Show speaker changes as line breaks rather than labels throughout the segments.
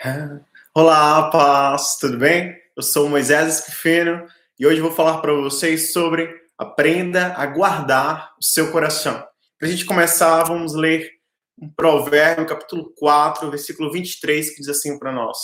Olá, paz, tudo bem? Eu sou Moisés Esquifeno e hoje vou falar para vocês sobre aprenda a guardar o seu coração. Para a gente começar, vamos ler um provérbio, capítulo 4, versículo 23, que diz assim para nós: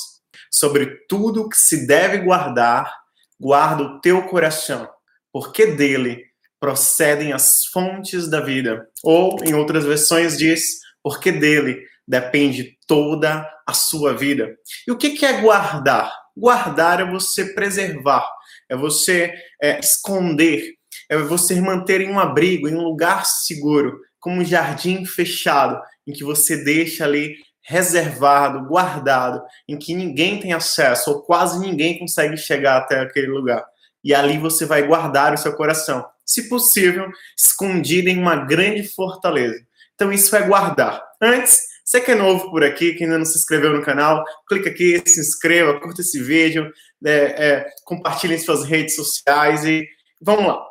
Sobre tudo que se deve guardar, guarda o teu coração, porque dele procedem as fontes da vida. Ou, em outras versões, diz: porque dele depende toda a sua vida. E o que é guardar? Guardar é você preservar, é você é, esconder, é você manter em um abrigo, em um lugar seguro, como um jardim fechado, em que você deixa ali reservado, guardado, em que ninguém tem acesso, ou quase ninguém consegue chegar até aquele lugar. E ali você vai guardar o seu coração, se possível, escondido em uma grande fortaleza. Então, isso é guardar. Antes, você que é novo por aqui, que ainda não se inscreveu no canal, clica aqui, se inscreva, curta esse vídeo, é, é, compartilhe em suas redes sociais e vamos lá.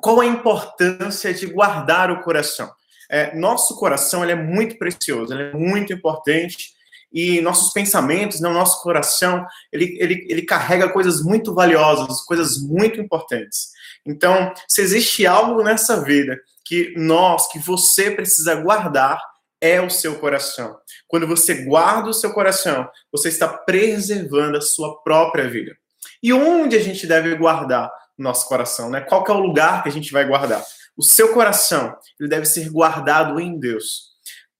Qual a importância de guardar o coração? É, nosso coração ele é muito precioso, ele é muito importante e nossos pensamentos, né, nosso coração, ele, ele, ele carrega coisas muito valiosas, coisas muito importantes. Então, se existe algo nessa vida que nós, que você precisa guardar, é o seu coração. Quando você guarda o seu coração, você está preservando a sua própria vida. E onde a gente deve guardar o nosso coração, né? Qual é o lugar que a gente vai guardar? O seu coração, ele deve ser guardado em Deus.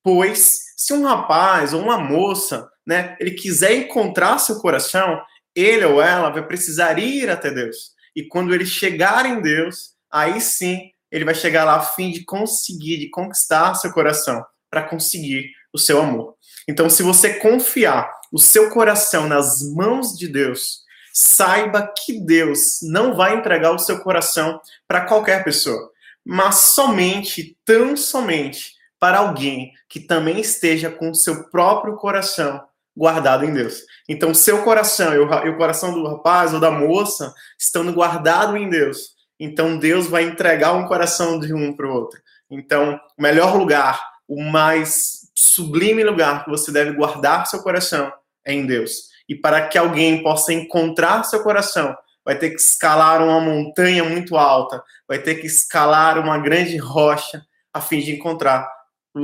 Pois se um rapaz ou uma moça, né, ele quiser encontrar seu coração, ele ou ela vai precisar ir até Deus. E quando ele chegar em Deus, aí sim ele vai chegar lá a fim de conseguir, de conquistar seu coração para conseguir o seu amor. Então, se você confiar o seu coração nas mãos de Deus, saiba que Deus não vai entregar o seu coração para qualquer pessoa, mas somente, tão somente, para alguém que também esteja com o seu próprio coração guardado em Deus. Então, seu coração e o coração do rapaz ou da moça estão guardados em Deus. Então, Deus vai entregar um coração de um para o outro. Então, o melhor lugar o mais sublime lugar que você deve guardar seu coração é em Deus. E para que alguém possa encontrar seu coração, vai ter que escalar uma montanha muito alta, vai ter que escalar uma grande rocha a fim de encontrar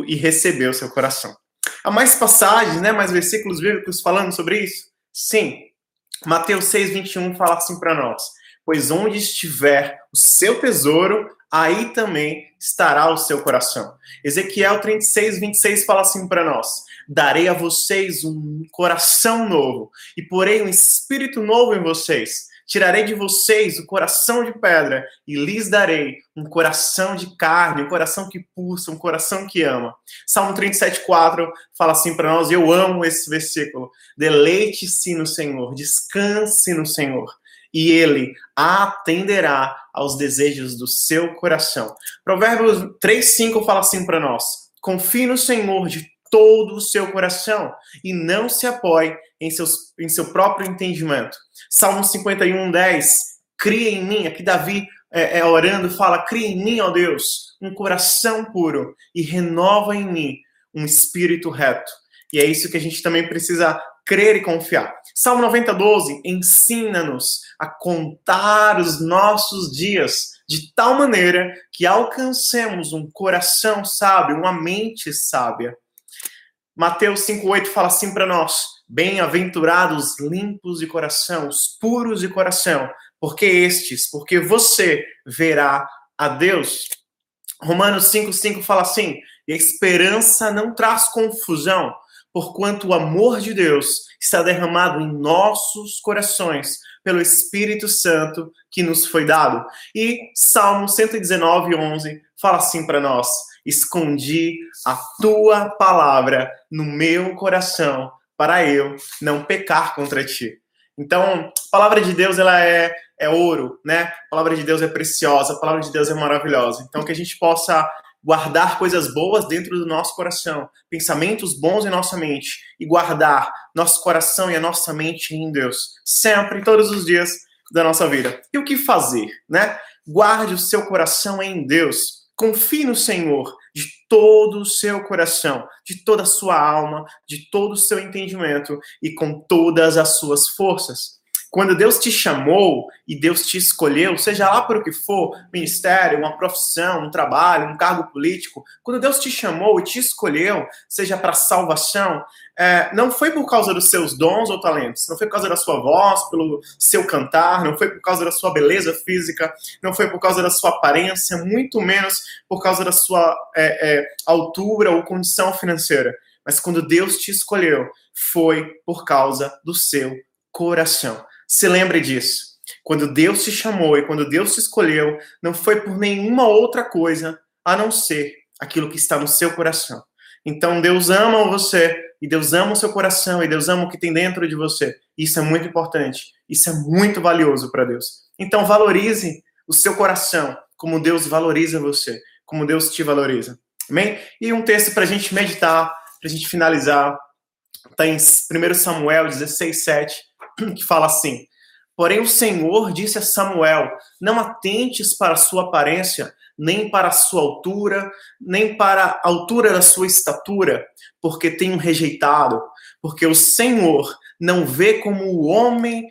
e receber o seu coração. Há mais passagens, né, mais versículos bíblicos falando sobre isso? Sim. Mateus 6, 21 fala assim para nós: Pois onde estiver o seu tesouro, aí também estará o seu coração. Ezequiel 36, 26 fala assim para nós: Darei a vocês um coração novo e porei um espírito novo em vocês. Tirarei de vocês o coração de pedra e lhes darei um coração de carne, um coração que pulsa, um coração que ama. Salmo 37, 4 fala assim para nós, eu amo esse versículo. Deleite-se no Senhor, descanse no Senhor e ele atenderá aos desejos do seu coração. Provérbios 3:5 fala assim para nós: Confie no Senhor de todo o seu coração e não se apoie em, seus, em seu próprio entendimento. Salmo 51, 10. Cria em mim, aqui Davi é, é, orando, fala: Cria em mim, ó Deus, um coração puro e renova em mim um espírito reto. E é isso que a gente também precisa crer e confiar. Salmo 90, 12, ensina-nos a contar os nossos dias de tal maneira que alcancemos um coração sábio, uma mente sábia. Mateus 5,8 fala assim para nós: Bem-aventurados limpos de coração, os puros de coração, porque estes, porque você verá a Deus. Romanos 5,5 fala assim: esperança não traz confusão, porquanto o amor de Deus está derramado em nossos corações pelo Espírito Santo que nos foi dado. E Salmo 119, 11 fala assim para nós: Escondi a tua palavra no meu coração para eu não pecar contra ti. Então, a palavra de Deus ela é, é ouro, né? A palavra de Deus é preciosa, a palavra de Deus é maravilhosa. Então, que a gente possa guardar coisas boas dentro do nosso coração, pensamentos bons em nossa mente e guardar nosso coração e a nossa mente em Deus, sempre, todos os dias da nossa vida. E o que fazer, né? Guarde o seu coração em Deus, confie no Senhor, de todo o seu coração, de toda a sua alma, de todo o seu entendimento e com todas as suas forças. Quando Deus te chamou e Deus te escolheu, seja lá por o que for, ministério, uma profissão, um trabalho, um cargo político, quando Deus te chamou e te escolheu, seja para salvação, é, não foi por causa dos seus dons ou talentos, não foi por causa da sua voz, pelo seu cantar, não foi por causa da sua beleza física, não foi por causa da sua aparência, muito menos por causa da sua é, é, altura ou condição financeira. Mas quando Deus te escolheu, foi por causa do seu coração. Se lembre disso. Quando Deus te chamou e quando Deus te escolheu, não foi por nenhuma outra coisa a não ser aquilo que está no seu coração. Então Deus ama você e Deus ama o seu coração e Deus ama o que tem dentro de você. Isso é muito importante. Isso é muito valioso para Deus. Então valorize o seu coração como Deus valoriza você, como Deus te valoriza. Amém? E um texto para a gente meditar, para a gente finalizar, está em 1 Samuel 16, 7 que fala assim: Porém, o Senhor disse a Samuel: Não atentes para a sua aparência, nem para a sua altura, nem para a altura da sua estatura, porque tenho rejeitado. Porque o Senhor não vê como o homem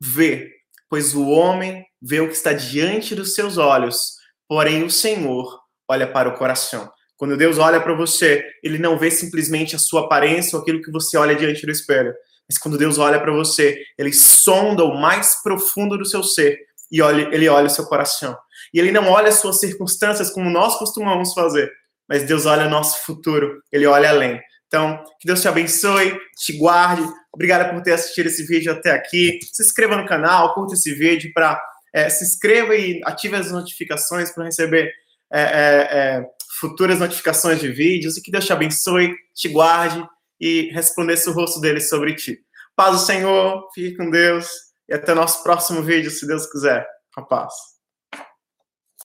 vê, pois o homem vê o que está diante dos seus olhos, porém o Senhor olha para o coração. Quando Deus olha para você, ele não vê simplesmente a sua aparência ou aquilo que você olha diante do espelho. Mas quando Deus olha para você, ele sonda o mais profundo do seu ser e olha, ele olha o seu coração. E ele não olha as suas circunstâncias como nós costumamos fazer, mas Deus olha o nosso futuro, ele olha além. Então, que Deus te abençoe, te guarde. Obrigada por ter assistido esse vídeo até aqui. Se inscreva no canal, curta esse vídeo para é, se inscreva e ative as notificações para receber é, é, é, futuras notificações de vídeos. E que Deus te abençoe, te guarde e resplandece o rosto dele sobre ti. Paz do Senhor, fique com Deus e até o nosso próximo vídeo, se Deus quiser. A paz.